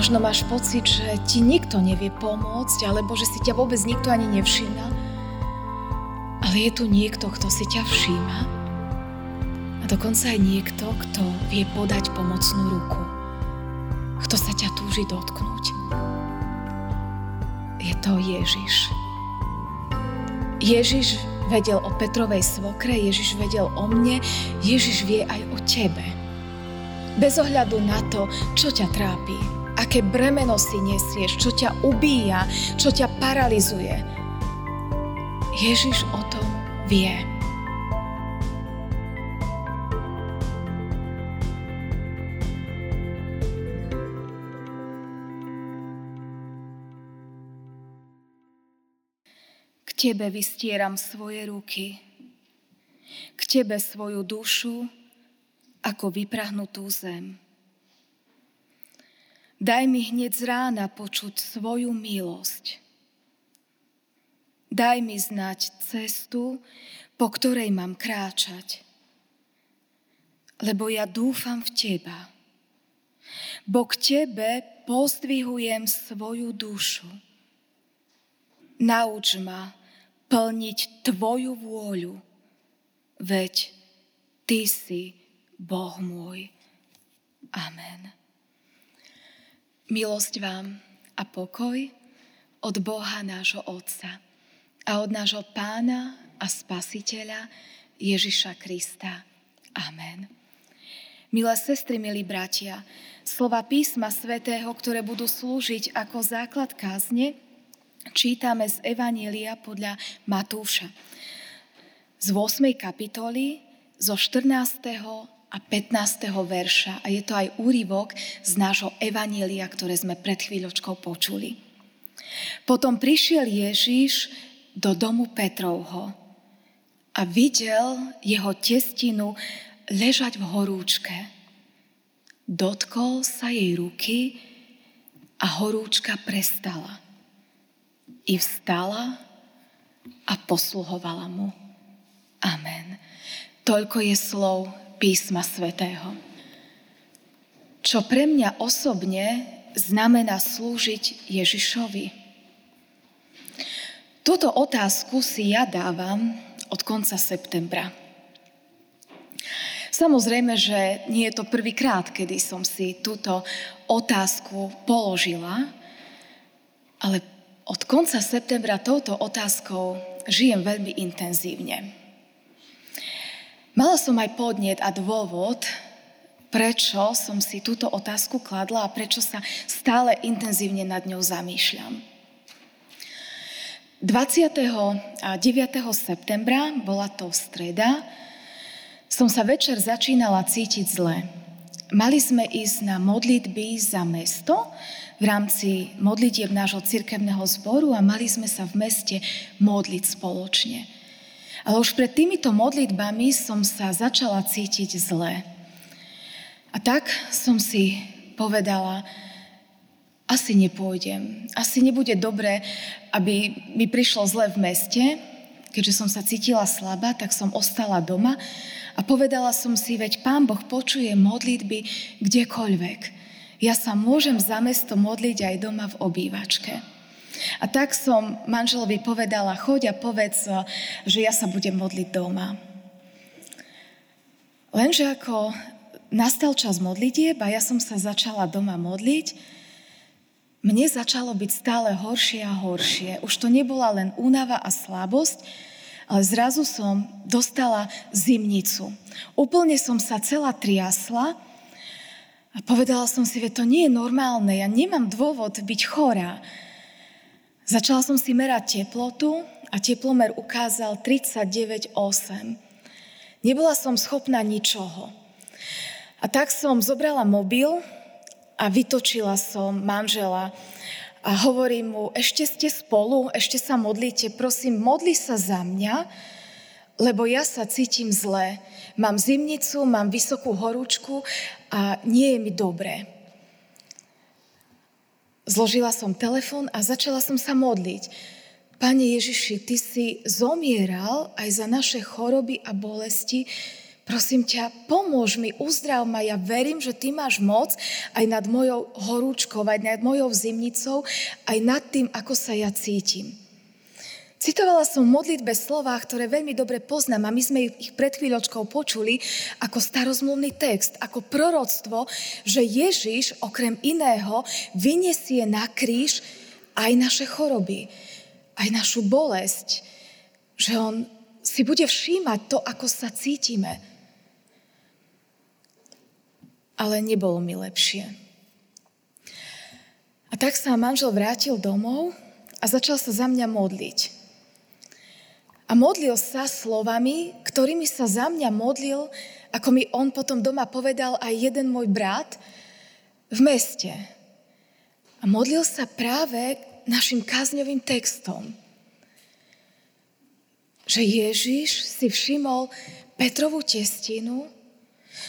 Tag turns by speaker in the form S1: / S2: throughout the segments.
S1: Možno máš pocit, že ti nikto nevie pomôcť, alebo že si ťa vôbec nikto ani nevšíma. Ale je tu niekto, kto si ťa všíma. A dokonca aj niekto, kto vie podať pomocnú ruku. Kto sa ťa túži dotknúť. Je to Ježiš. Ježiš vedel o Petrovej svokre, Ježiš vedel o mne, Ježiš vie aj o tebe. Bez ohľadu na to, čo ťa trápi, aké bremeno si nesieš, čo ťa ubíja, čo ťa paralizuje. Ježiš o tom vie. K Tebe vystieram svoje ruky, k Tebe svoju dušu ako vyprahnutú zem. Daj mi hneď z rána počuť svoju milosť. Daj mi znať cestu, po ktorej mám kráčať. Lebo ja dúfam v Teba. Bo k Tebe pozdvihujem svoju dušu. Nauč ma plniť Tvoju vôľu, veď Ty si Boh môj. Amen. Milosť vám a pokoj od Boha nášho Otca a od nášho Pána a Spasiteľa Ježiša Krista. Amen. Milé sestry, milí bratia, slova písma svätého, ktoré budú slúžiť ako základ kázne, čítame z Evanielia podľa Matúša. Z 8. kapitoly, zo 14 a 15. verša a je to aj úryvok z nášho evanília, ktoré sme pred chvíľočkou počuli. Potom prišiel Ježiš do domu Petrovho a videl jeho testinu ležať v horúčke. Dotkol sa jej ruky a horúčka prestala. I vstala a posluhovala mu. Amen. Toľko je slov písma svätého. Čo pre mňa osobne znamená slúžiť Ježišovi? Túto otázku si ja dávam od konca septembra. Samozrejme, že nie je to prvýkrát, kedy som si túto otázku položila, ale od konca septembra touto otázkou žijem veľmi intenzívne. Mala som aj podnet a dôvod, prečo som si túto otázku kladla a prečo sa stále intenzívne nad ňou zamýšľam. 29. septembra, bola to streda, som sa večer začínala cítiť zle. Mali sme ísť na modlitby za mesto v rámci modlitieb nášho cirkevného zboru a mali sme sa v meste modliť spoločne. Ale už pred týmito modlitbami som sa začala cítiť zle. A tak som si povedala, asi nepôjdem. Asi nebude dobré, aby mi prišlo zle v meste, keďže som sa cítila slabá, tak som ostala doma a povedala som si, veď Pán Boh počuje modlitby kdekoľvek. Ja sa môžem za mesto modliť aj doma v obývačke. A tak som manželovi povedala, choď a povedz, že ja sa budem modliť doma. Lenže ako nastal čas modlitieb a ja som sa začala doma modliť, mne začalo byť stále horšie a horšie. Už to nebola len únava a slabosť, ale zrazu som dostala zimnicu. Úplne som sa celá triasla a povedala som si, že to nie je normálne, ja nemám dôvod byť chorá. Začala som si merať teplotu a teplomer ukázal 39,8. Nebola som schopná ničoho. A tak som zobrala mobil a vytočila som manžela a hovorím mu, ešte ste spolu, ešte sa modlíte, prosím, modli sa za mňa, lebo ja sa cítim zle. Mám zimnicu, mám vysokú horúčku a nie je mi dobré. Zložila som telefón a začala som sa modliť. Pane Ježiši, Ty si zomieral aj za naše choroby a bolesti, Prosím ťa, pomôž mi, uzdrav ma, ja verím, že ty máš moc aj nad mojou horúčkou, aj nad mojou zimnicou, aj nad tým, ako sa ja cítim. Citovala som modlitbe slova, ktoré veľmi dobre poznám a my sme ich pred chvíľočkou počuli ako starozmluvný text, ako proroctvo, že Ježiš okrem iného vyniesie na kríž aj naše choroby, aj našu bolesť, že On si bude všímať to, ako sa cítime. Ale nebolo mi lepšie. A tak sa manžel vrátil domov a začal sa za mňa modliť. A modlil sa slovami, ktorými sa za mňa modlil, ako mi on potom doma povedal aj jeden môj brat v meste. A modlil sa práve našim kázňovým textom. Že Ježiš si všimol Petrovú testinu,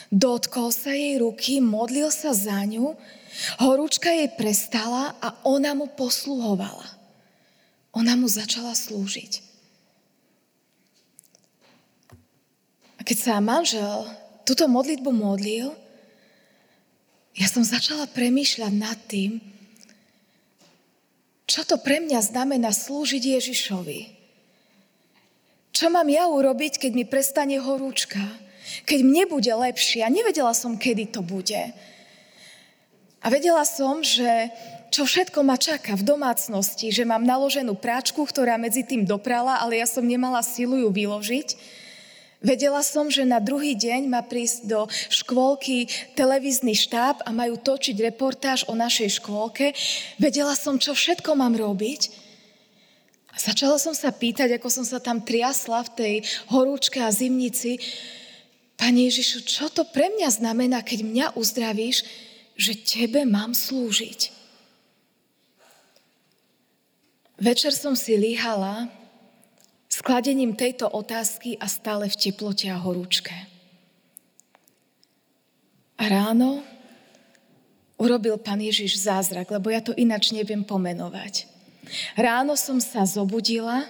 S1: dotkol sa jej ruky, modlil sa za ňu, horúčka jej prestala a ona mu posluhovala. Ona mu začala slúžiť. A keď sa manžel túto modlitbu modlil, ja som začala premýšľať nad tým, čo to pre mňa znamená slúžiť Ježišovi. Čo mám ja urobiť, keď mi prestane horúčka? Keď mne bude lepšie? A nevedela som, kedy to bude. A vedela som, že čo všetko ma čaká v domácnosti, že mám naloženú práčku, ktorá medzi tým doprala, ale ja som nemala silu ju vyložiť Vedela som, že na druhý deň má prísť do škôlky televízny štáb a majú točiť reportáž o našej škôlke. Vedela som, čo všetko mám robiť. A začala som sa pýtať, ako som sa tam triasla v tej horúčke a zimnici. Pane Ježišu, čo to pre mňa znamená, keď mňa uzdravíš, že Tebe mám slúžiť? Večer som si líhala skladením tejto otázky a stále v teplote a horúčke. A ráno urobil pán Ježiš zázrak, lebo ja to inač neviem pomenovať. Ráno som sa zobudila,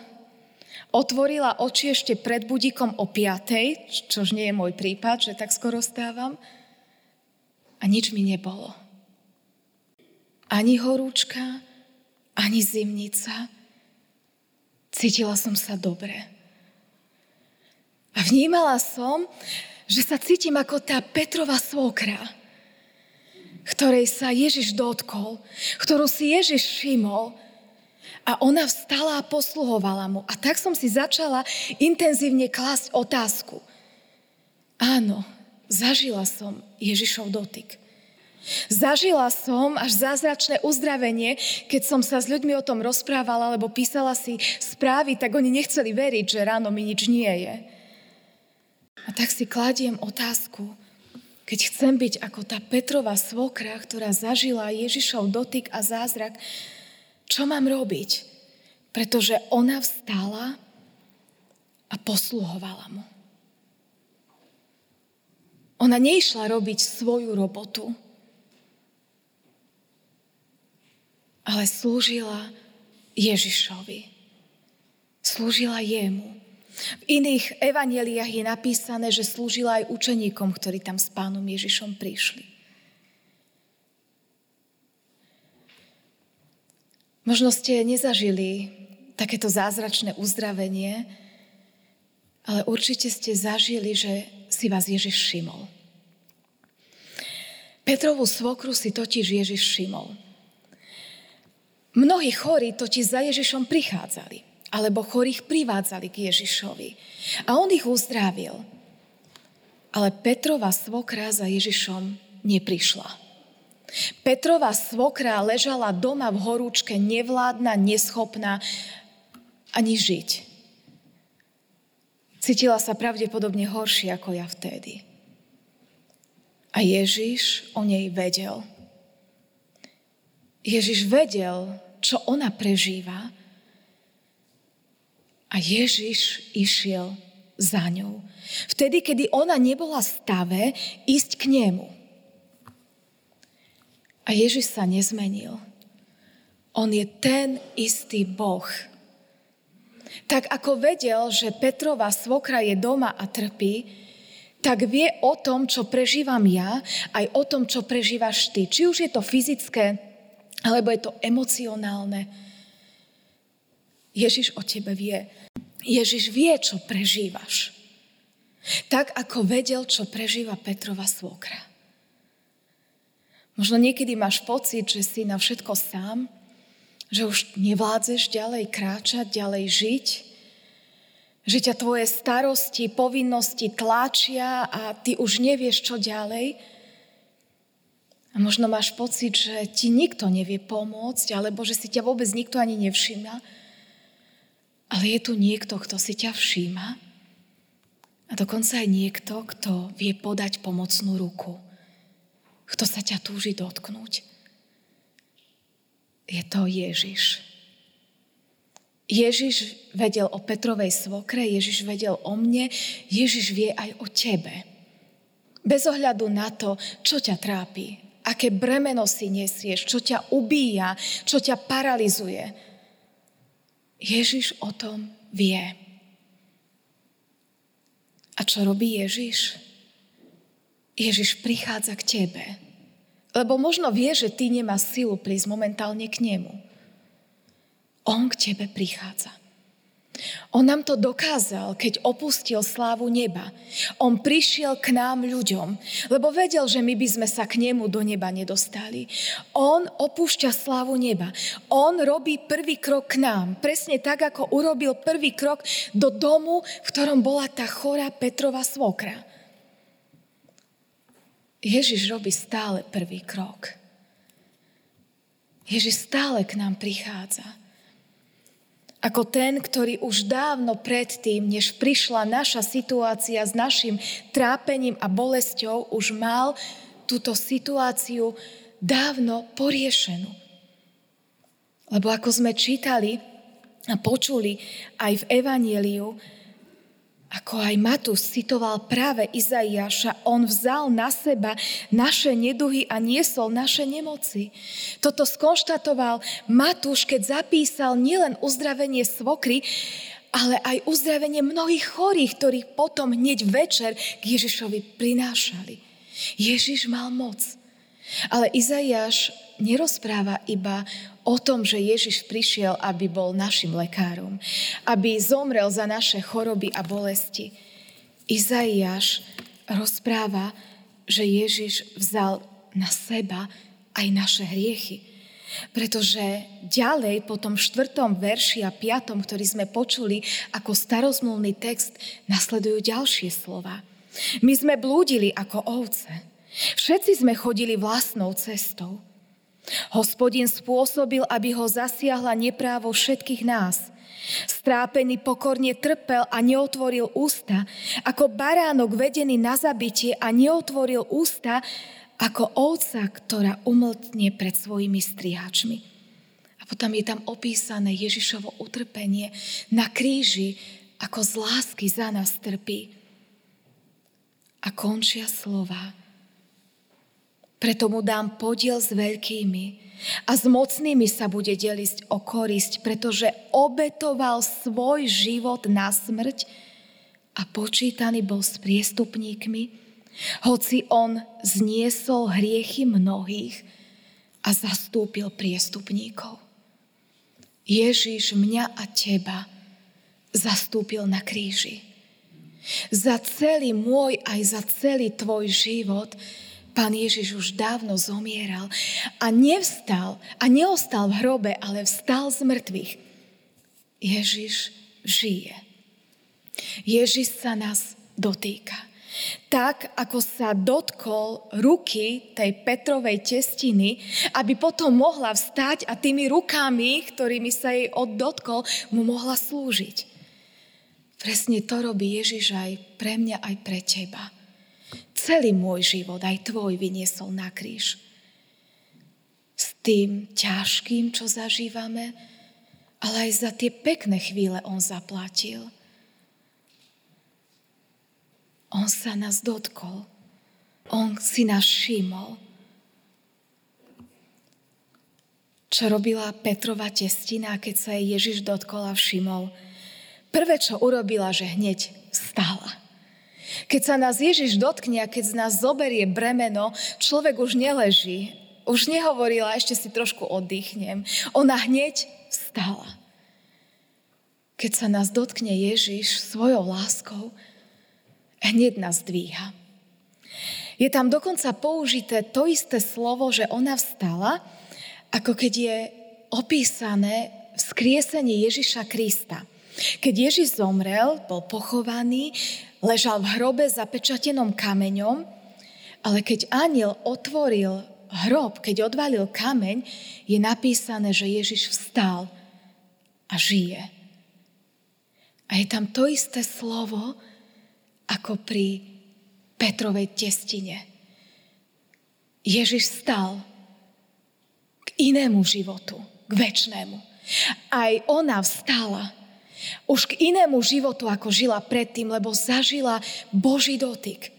S1: otvorila oči ešte pred budíkom o piatej, čož nie je môj prípad, že tak skoro stávam, a nič mi nebolo. Ani horúčka, ani zimnica, Cítila som sa dobre. A vnímala som, že sa cítim ako tá Petrova svokra, ktorej sa Ježiš dotkol, ktorú si Ježiš všimol a ona vstala a posluhovala mu. A tak som si začala intenzívne klásť otázku. Áno, zažila som Ježišov dotyk. Zažila som až zázračné uzdravenie, keď som sa s ľuďmi o tom rozprávala, alebo písala si správy, tak oni nechceli veriť, že ráno mi nič nie je. A tak si kladiem otázku, keď chcem byť ako tá Petrova svokra, ktorá zažila Ježišov dotyk a zázrak, čo mám robiť? Pretože ona vstala a posluhovala mu. Ona neišla robiť svoju robotu, ale slúžila Ježišovi. Slúžila jemu. V iných evaneliách je napísané, že slúžila aj učeníkom, ktorí tam s pánom Ježišom prišli. Možno ste nezažili takéto zázračné uzdravenie, ale určite ste zažili, že si vás Ježiš všimol. Petrovú svokru si totiž Ježiš všimol. Mnohí chorí totiž za Ježišom prichádzali, alebo chorých privádzali k Ježišovi. A on ich uzdravil. Ale Petrova svokra za Ježišom neprišla. Petrova svokra ležala doma v horúčke, nevládna, neschopná ani žiť. Cítila sa pravdepodobne horšie ako ja vtedy. A Ježiš o nej vedel. Ježiš vedel, čo ona prežíva a Ježiš išiel za ňou. Vtedy, kedy ona nebola v stave ísť k nemu. A Ježiš sa nezmenil. On je ten istý Boh. Tak ako vedel, že Petrova svokra je doma a trpí, tak vie o tom, čo prežívam ja, aj o tom, čo prežívaš ty. Či už je to fyzické, alebo je to emocionálne. Ježiš o tebe vie. Ježiš vie, čo prežívaš. Tak, ako vedel, čo prežíva Petrova svokra. Možno niekedy máš pocit, že si na všetko sám, že už nevládzeš ďalej kráčať, ďalej žiť, že ťa tvoje starosti, povinnosti tlačia a ty už nevieš, čo ďalej. A možno máš pocit, že ti nikto nevie pomôcť, alebo že si ťa vôbec nikto ani nevšíma. Ale je tu niekto, kto si ťa všíma a dokonca aj niekto, kto vie podať pomocnú ruku. Kto sa ťa túži dotknúť. Je to Ježiš. Ježiš vedel o Petrovej svokre, Ježiš vedel o mne, Ježiš vie aj o tebe. Bez ohľadu na to, čo ťa trápi, aké bremeno si nesieš, čo ťa ubíja, čo ťa paralizuje. Ježiš o tom vie. A čo robí Ježiš? Ježiš prichádza k tebe. Lebo možno vie, že ty nemá silu prísť momentálne k nemu. On k tebe prichádza. On nám to dokázal, keď opustil slávu neba. On prišiel k nám ľuďom, lebo vedel, že my by sme sa k nemu do neba nedostali. On opúšťa slávu neba. On robí prvý krok k nám. Presne tak, ako urobil prvý krok do domu, v ktorom bola tá chorá Petrova svokra. Ježiš robí stále prvý krok. Ježiš stále k nám prichádza. Ako ten, ktorý už dávno predtým, než prišla naša situácia s našim trápením a bolesťou, už mal túto situáciu dávno poriešenú. Lebo ako sme čítali a počuli aj v Evanieliu, ako aj Matúš citoval práve Izaiáša, on vzal na seba naše neduhy a niesol naše nemoci. Toto skonštatoval Matúš, keď zapísal nielen uzdravenie svokry, ale aj uzdravenie mnohých chorých, ktorých potom hneď večer k Ježišovi prinášali. Ježiš mal moc. Ale Izaiáš nerozpráva iba o tom, že Ježiš prišiel, aby bol našim lekárom, aby zomrel za naše choroby a bolesti. Izaiáš rozpráva, že Ježiš vzal na seba aj naše hriechy. Pretože ďalej po tom štvrtom verši a piatom, ktorý sme počuli ako starozmluvný text, nasledujú ďalšie slova. My sme blúdili ako ovce. Všetci sme chodili vlastnou cestou. Hospodin spôsobil, aby ho zasiahla neprávo všetkých nás. Strápený pokorne trpel a neotvoril ústa, ako baránok vedený na zabitie a neotvoril ústa, ako ovca, ktorá umltne pred svojimi strihačmi. A potom je tam opísané Ježišovo utrpenie na kríži, ako z lásky za nás trpí. A končia slova, preto mu dám podiel s veľkými a s mocnými sa bude deliť o korisť, pretože obetoval svoj život na smrť a počítaný bol s priestupníkmi, hoci on zniesol hriechy mnohých a zastúpil priestupníkov. Ježíš mňa a teba zastúpil na kríži. Za celý môj aj za celý tvoj život Pán Ježiš už dávno zomieral a nevstal a neostal v hrobe, ale vstal z mŕtvych. Ježiš žije. Ježiš sa nás dotýka. Tak, ako sa dotkol ruky tej Petrovej testiny, aby potom mohla vstať a tými rukami, ktorými sa jej oddotkol, mu mohla slúžiť. Presne to robí Ježiš aj pre mňa, aj pre teba celý môj život, aj tvoj, vyniesol na kríž. S tým ťažkým, čo zažívame, ale aj za tie pekné chvíle on zaplatil. On sa nás dotkol. On si nás všimol. Čo robila Petrova testina, keď sa jej Ježiš dotkol a všimol? Prvé, čo urobila, že hneď vstala. Keď sa nás Ježiš dotkne a keď z nás zoberie bremeno, človek už neleží. Už nehovorila, ešte si trošku oddychnem. Ona hneď vstala. Keď sa nás dotkne Ježiš svojou láskou, hneď nás dvíha. Je tam dokonca použité to isté slovo, že ona vstala, ako keď je opísané vzkriesenie Ježiša Krista. Keď Ježiš zomrel, bol pochovaný, ležal v hrobe zapečatenom kameňom, ale keď aniel otvoril hrob, keď odvalil kameň, je napísané, že Ježiš vstal a žije. A je tam to isté slovo, ako pri Petrovej testine. Ježiš vstal k inému životu, k väčšnému. Aj ona vstala už k inému životu, ako žila predtým, lebo zažila Boží dotyk.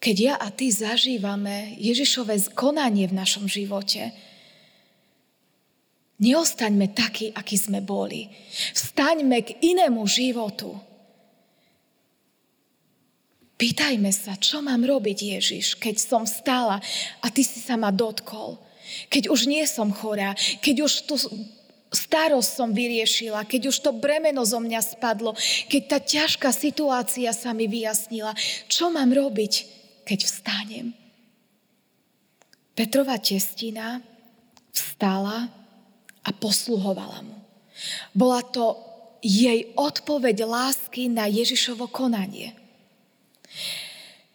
S1: Keď ja a ty zažívame Ježišové konanie v našom živote, neostaňme takí, akí sme boli. Vstaňme k inému životu. Pýtajme sa, čo mám robiť, Ježiš, keď som stála a ty si sa ma dotkol. Keď už nie som chorá, keď už tu starosť som vyriešila, keď už to bremeno zo mňa spadlo, keď tá ťažká situácia sa mi vyjasnila, čo mám robiť, keď vstanem. Petrova testina vstala a posluhovala mu. Bola to jej odpoveď lásky na Ježišovo konanie.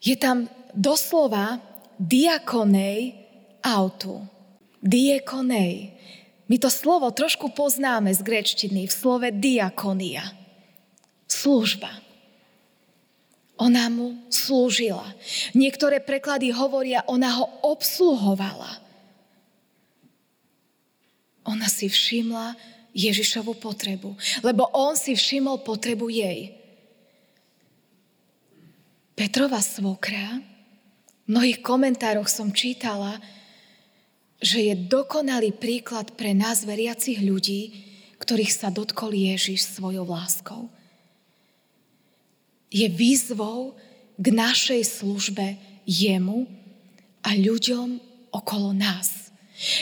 S1: Je tam doslova diakonej autu. Diekonej. My to slovo trošku poznáme z grečtiny v slove diakonia. Služba. Ona mu slúžila. Niektoré preklady hovoria, ona ho obsluhovala. Ona si všimla Ježišovu potrebu, lebo on si všimol potrebu jej. Petrova svokra, v mnohých komentároch som čítala, že je dokonalý príklad pre nás veriacich ľudí, ktorých sa dotkol Ježiš svojou láskou. Je výzvou k našej službe jemu a ľuďom okolo nás.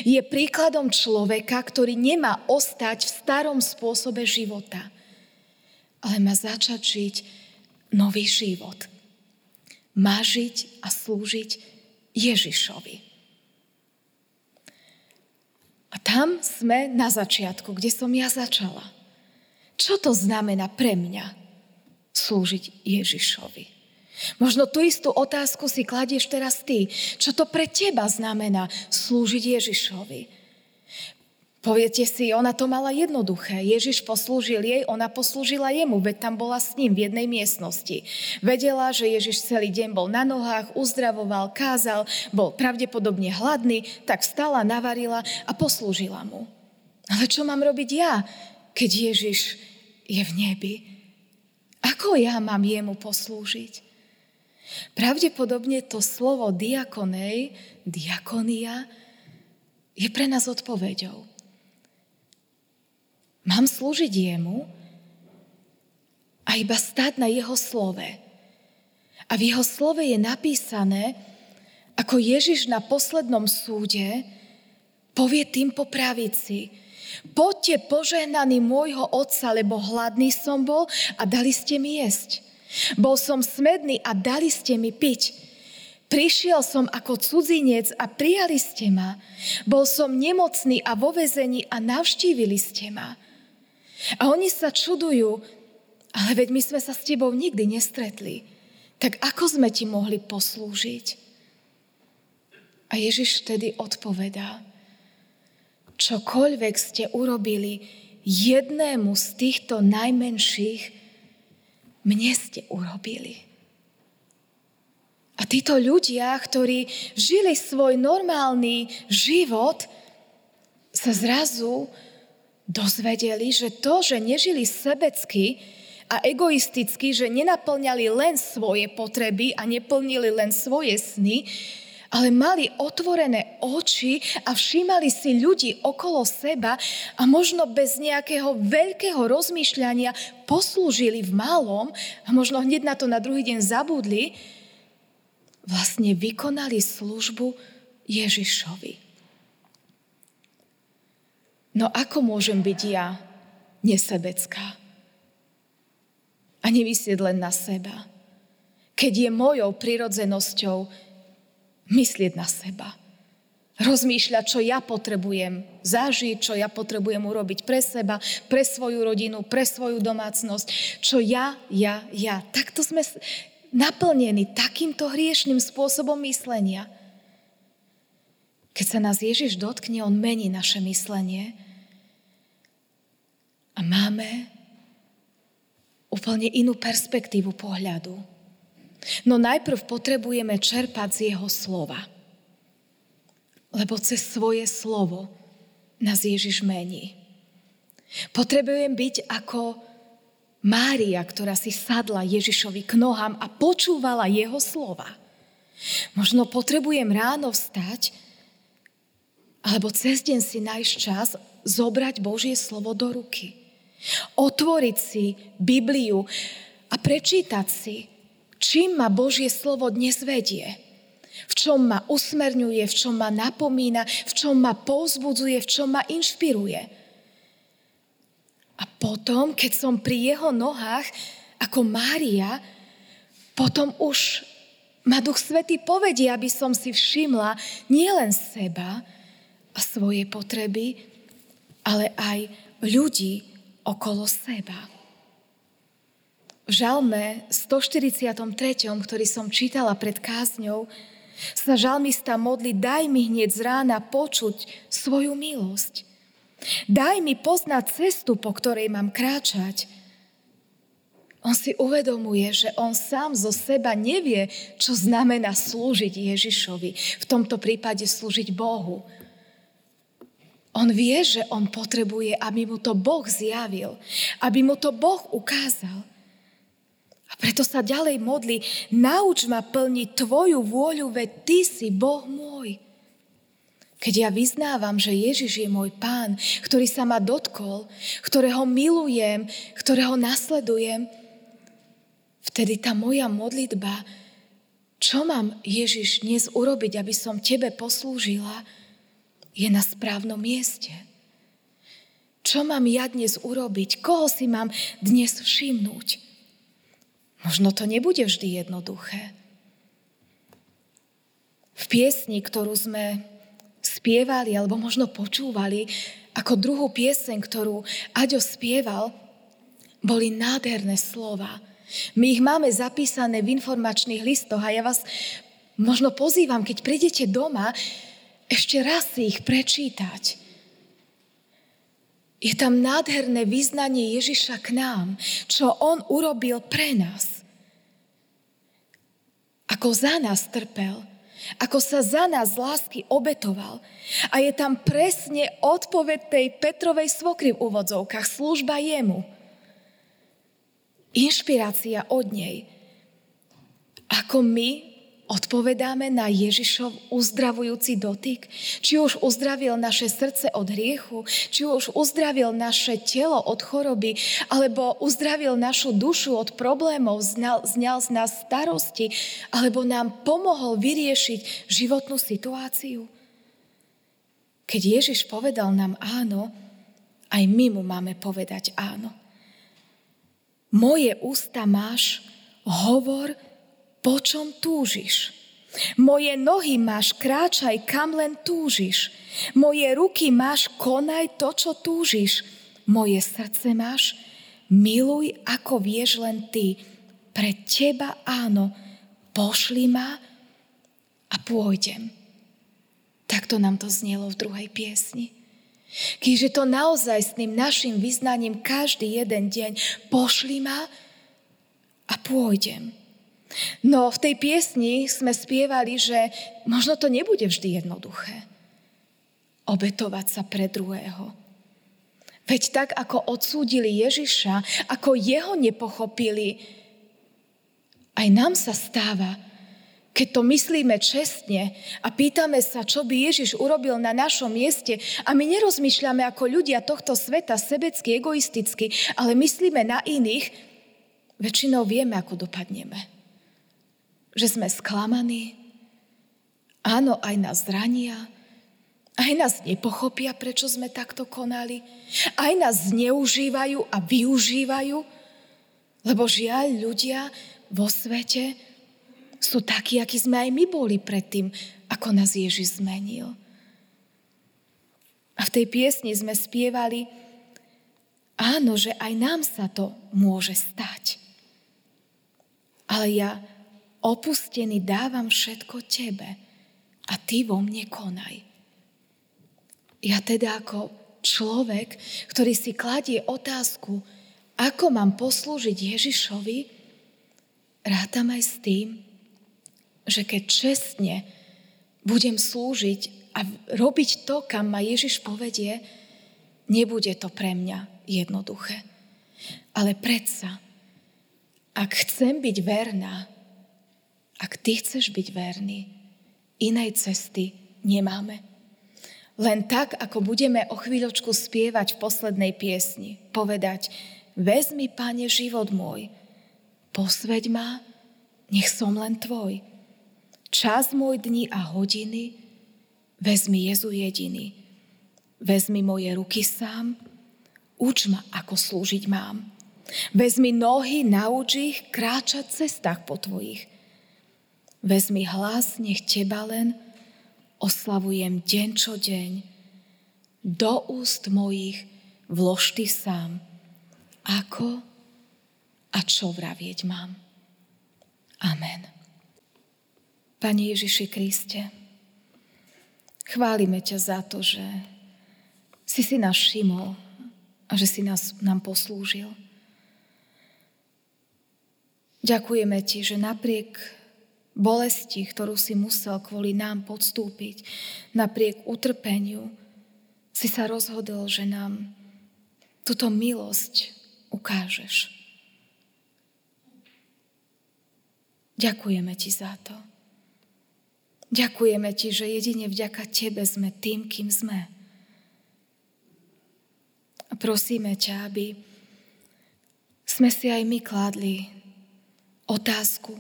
S1: Je príkladom človeka, ktorý nemá ostať v starom spôsobe života, ale má začať žiť nový život. Má žiť a slúžiť Ježišovi. A tam sme na začiatku, kde som ja začala. Čo to znamená pre mňa slúžiť Ježišovi? Možno tú istú otázku si kladieš teraz ty. Čo to pre teba znamená slúžiť Ježišovi? Poviete si, ona to mala jednoduché. Ježiš poslúžil jej, ona poslúžila jemu, veď tam bola s ním v jednej miestnosti. Vedela, že Ježiš celý deň bol na nohách, uzdravoval, kázal, bol pravdepodobne hladný, tak vstala, navarila a poslúžila mu. Ale čo mám robiť ja, keď Ježiš je v nebi? Ako ja mám jemu poslúžiť? Pravdepodobne to slovo diakonej, diakonia, je pre nás odpoveďou. Mám slúžiť jemu a iba stať na jeho slove. A v jeho slove je napísané, ako Ježiš na poslednom súde povie tým po pravici, poďte požehnaný môjho otca, lebo hladný som bol a dali ste mi jesť. Bol som smedný a dali ste mi piť. Prišiel som ako cudzinec a prijali ste ma. Bol som nemocný a vo vezení a navštívili ste ma. A oni sa čudujú, ale veď my sme sa s tebou nikdy nestretli. Tak ako sme ti mohli poslúžiť? A Ježiš vtedy odpovedá, čokoľvek ste urobili jednému z týchto najmenších, mne ste urobili. A títo ľudia, ktorí žili svoj normálny život, sa zrazu dozvedeli, že to, že nežili sebecky a egoisticky, že nenaplňali len svoje potreby a neplnili len svoje sny, ale mali otvorené oči a všímali si ľudí okolo seba a možno bez nejakého veľkého rozmýšľania poslúžili v malom a možno hneď na to na druhý deň zabudli, vlastne vykonali službu Ježišovi. No ako môžem byť ja nesebecká? A nemyslieť len na seba. Keď je mojou prirodzenosťou myslieť na seba. Rozmýšľať, čo ja potrebujem zažiť, čo ja potrebujem urobiť pre seba, pre svoju rodinu, pre svoju domácnosť, čo ja, ja, ja. Takto sme naplnení takýmto hriešným spôsobom myslenia. Keď sa nás Ježiš dotkne, On mení naše myslenie a máme úplne inú perspektívu pohľadu. No najprv potrebujeme čerpať z jeho slova. Lebo cez svoje slovo nás Ježiš mení. Potrebujem byť ako Mária, ktorá si sadla Ježišovi k nohám a počúvala jeho slova. Možno potrebujem ráno vstať, alebo cez deň si nájsť čas zobrať Božie slovo do ruky. Otvoriť si Bibliu a prečítať si, čím ma Božie slovo dnes vedie. V čom ma usmerňuje, v čom ma napomína, v čom ma povzbudzuje, v čom ma inšpiruje. A potom, keď som pri jeho nohách, ako Mária, potom už ma Duch Svetý povedie, aby som si všimla nielen seba svoje potreby, ale aj ľudí okolo seba. V žalme 143., ktorý som čítala pred kázňou, sa žalmista modli, daj mi hneď z rána počuť svoju milosť. Daj mi poznať cestu, po ktorej mám kráčať. On si uvedomuje, že on sám zo seba nevie, čo znamená slúžiť Ježišovi, v tomto prípade slúžiť Bohu. On vie, že on potrebuje, aby mu to Boh zjavil, aby mu to Boh ukázal. A preto sa ďalej modli, nauč ma plniť Tvoju vôľu, veď Ty si Boh môj. Keď ja vyznávam, že Ježiš je môj pán, ktorý sa ma dotkol, ktorého milujem, ktorého nasledujem, vtedy tá moja modlitba, čo mám Ježiš dnes urobiť, aby som Tebe poslúžila, je na správnom mieste. Čo mám ja dnes urobiť? Koho si mám dnes všimnúť? Možno to nebude vždy jednoduché. V piesni, ktorú sme spievali alebo možno počúvali, ako druhú pieseň, ktorú Aďo spieval, boli nádherné slova. My ich máme zapísané v informačných listoch a ja vás možno pozývam, keď prídete doma, ešte raz si ich prečítať. Je tam nádherné vyznanie Ježiša k nám, čo On urobil pre nás. Ako za nás trpel, ako sa za nás z lásky obetoval. A je tam presne odpoveď tej Petrovej svokry v úvodzovkách, služba jemu. Inšpirácia od nej. Ako my Odpovedáme na Ježišov uzdravujúci dotyk? Či už uzdravil naše srdce od hriechu, či už uzdravil naše telo od choroby, alebo uzdravil našu dušu od problémov, znal, znal z nás starosti, alebo nám pomohol vyriešiť životnú situáciu? Keď Ježiš povedal nám áno, aj my mu máme povedať áno. Moje ústa máš, hovor, po čom túžiš. Moje nohy máš, kráčaj, kam len túžiš. Moje ruky máš, konaj to, čo túžiš. Moje srdce máš, miluj, ako vieš len ty. Pre teba áno, pošli ma a pôjdem. Takto nám to znelo v druhej piesni. Kýže to naozaj s tým našim vyznaním každý jeden deň pošli ma a pôjdem. No v tej piesni sme spievali, že možno to nebude vždy jednoduché. Obetovať sa pre druhého. Veď tak, ako odsúdili Ježiša, ako jeho nepochopili, aj nám sa stáva, keď to myslíme čestne a pýtame sa, čo by Ježiš urobil na našom mieste a my nerozmýšľame ako ľudia tohto sveta sebecky, egoisticky, ale myslíme na iných, väčšinou vieme, ako dopadneme. Že sme sklamaní, áno, aj nás zrania, aj nás nepochopia, prečo sme takto konali, aj nás zneužívajú a využívajú, lebo žiaľ ľudia vo svete sú takí, akí sme aj my boli predtým, ako nás Ježiš zmenil. A v tej piesni sme spievali, áno, že aj nám sa to môže stať. Ale ja opustený dávam všetko tebe a ty vo mne konaj. Ja teda ako človek, ktorý si kladie otázku, ako mám poslúžiť Ježišovi, rátam aj s tým, že keď čestne budem slúžiť a robiť to, kam ma Ježiš povedie, nebude to pre mňa jednoduché. Ale predsa, ak chcem byť verná, ak ty chceš byť verný, inej cesty nemáme. Len tak, ako budeme o chvíľočku spievať v poslednej piesni, povedať, vezmi, Pane, život môj, posveď ma, nech som len tvoj čas môj dni a hodiny, vezmi Jezu jediný. Vezmi moje ruky sám, uč ma, ako slúžiť mám. Vezmi nohy, nauč ich kráčať cestách po tvojich. Vezmi hlas, nech teba len oslavujem deň čo deň. Do úst mojich vlož ty sám. Ako a čo vravieť mám. Amen. Pane Ježiši Kriste, chválime ťa za to, že si si nás všimol a že si nás, nám poslúžil. Ďakujeme ti, že napriek bolesti, ktorú si musel kvôli nám podstúpiť, napriek utrpeniu, si sa rozhodol, že nám túto milosť ukážeš. Ďakujeme ti za to. Ďakujeme ti, že jedine vďaka tebe sme tým, kým sme. A prosíme ťa, aby sme si aj my kládli otázku,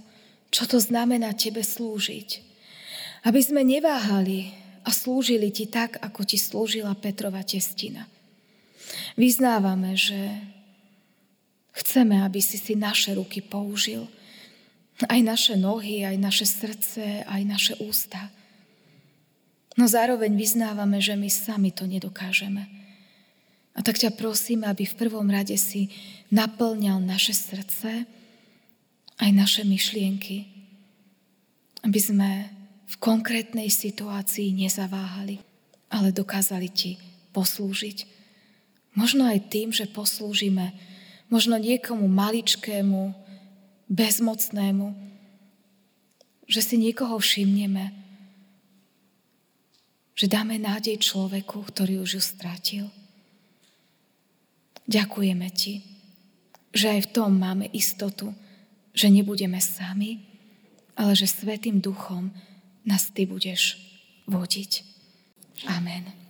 S1: čo to znamená tebe slúžiť. Aby sme neváhali a slúžili ti tak, ako ti slúžila Petrova testina. Vyznávame, že chceme, aby si si naše ruky použil – aj naše nohy, aj naše srdce, aj naše ústa. No zároveň vyznávame, že my sami to nedokážeme. A tak ťa prosím, aby v prvom rade si naplňal naše srdce, aj naše myšlienky, aby sme v konkrétnej situácii nezaváhali, ale dokázali ti poslúžiť. Možno aj tým, že poslúžime možno niekomu maličkému, bezmocnému, že si niekoho všimneme, že dáme nádej človeku, ktorý už ju strátil. Ďakujeme ti, že aj v tom máme istotu, že nebudeme sami, ale že Svetým duchom nás ty budeš vodiť. Amen.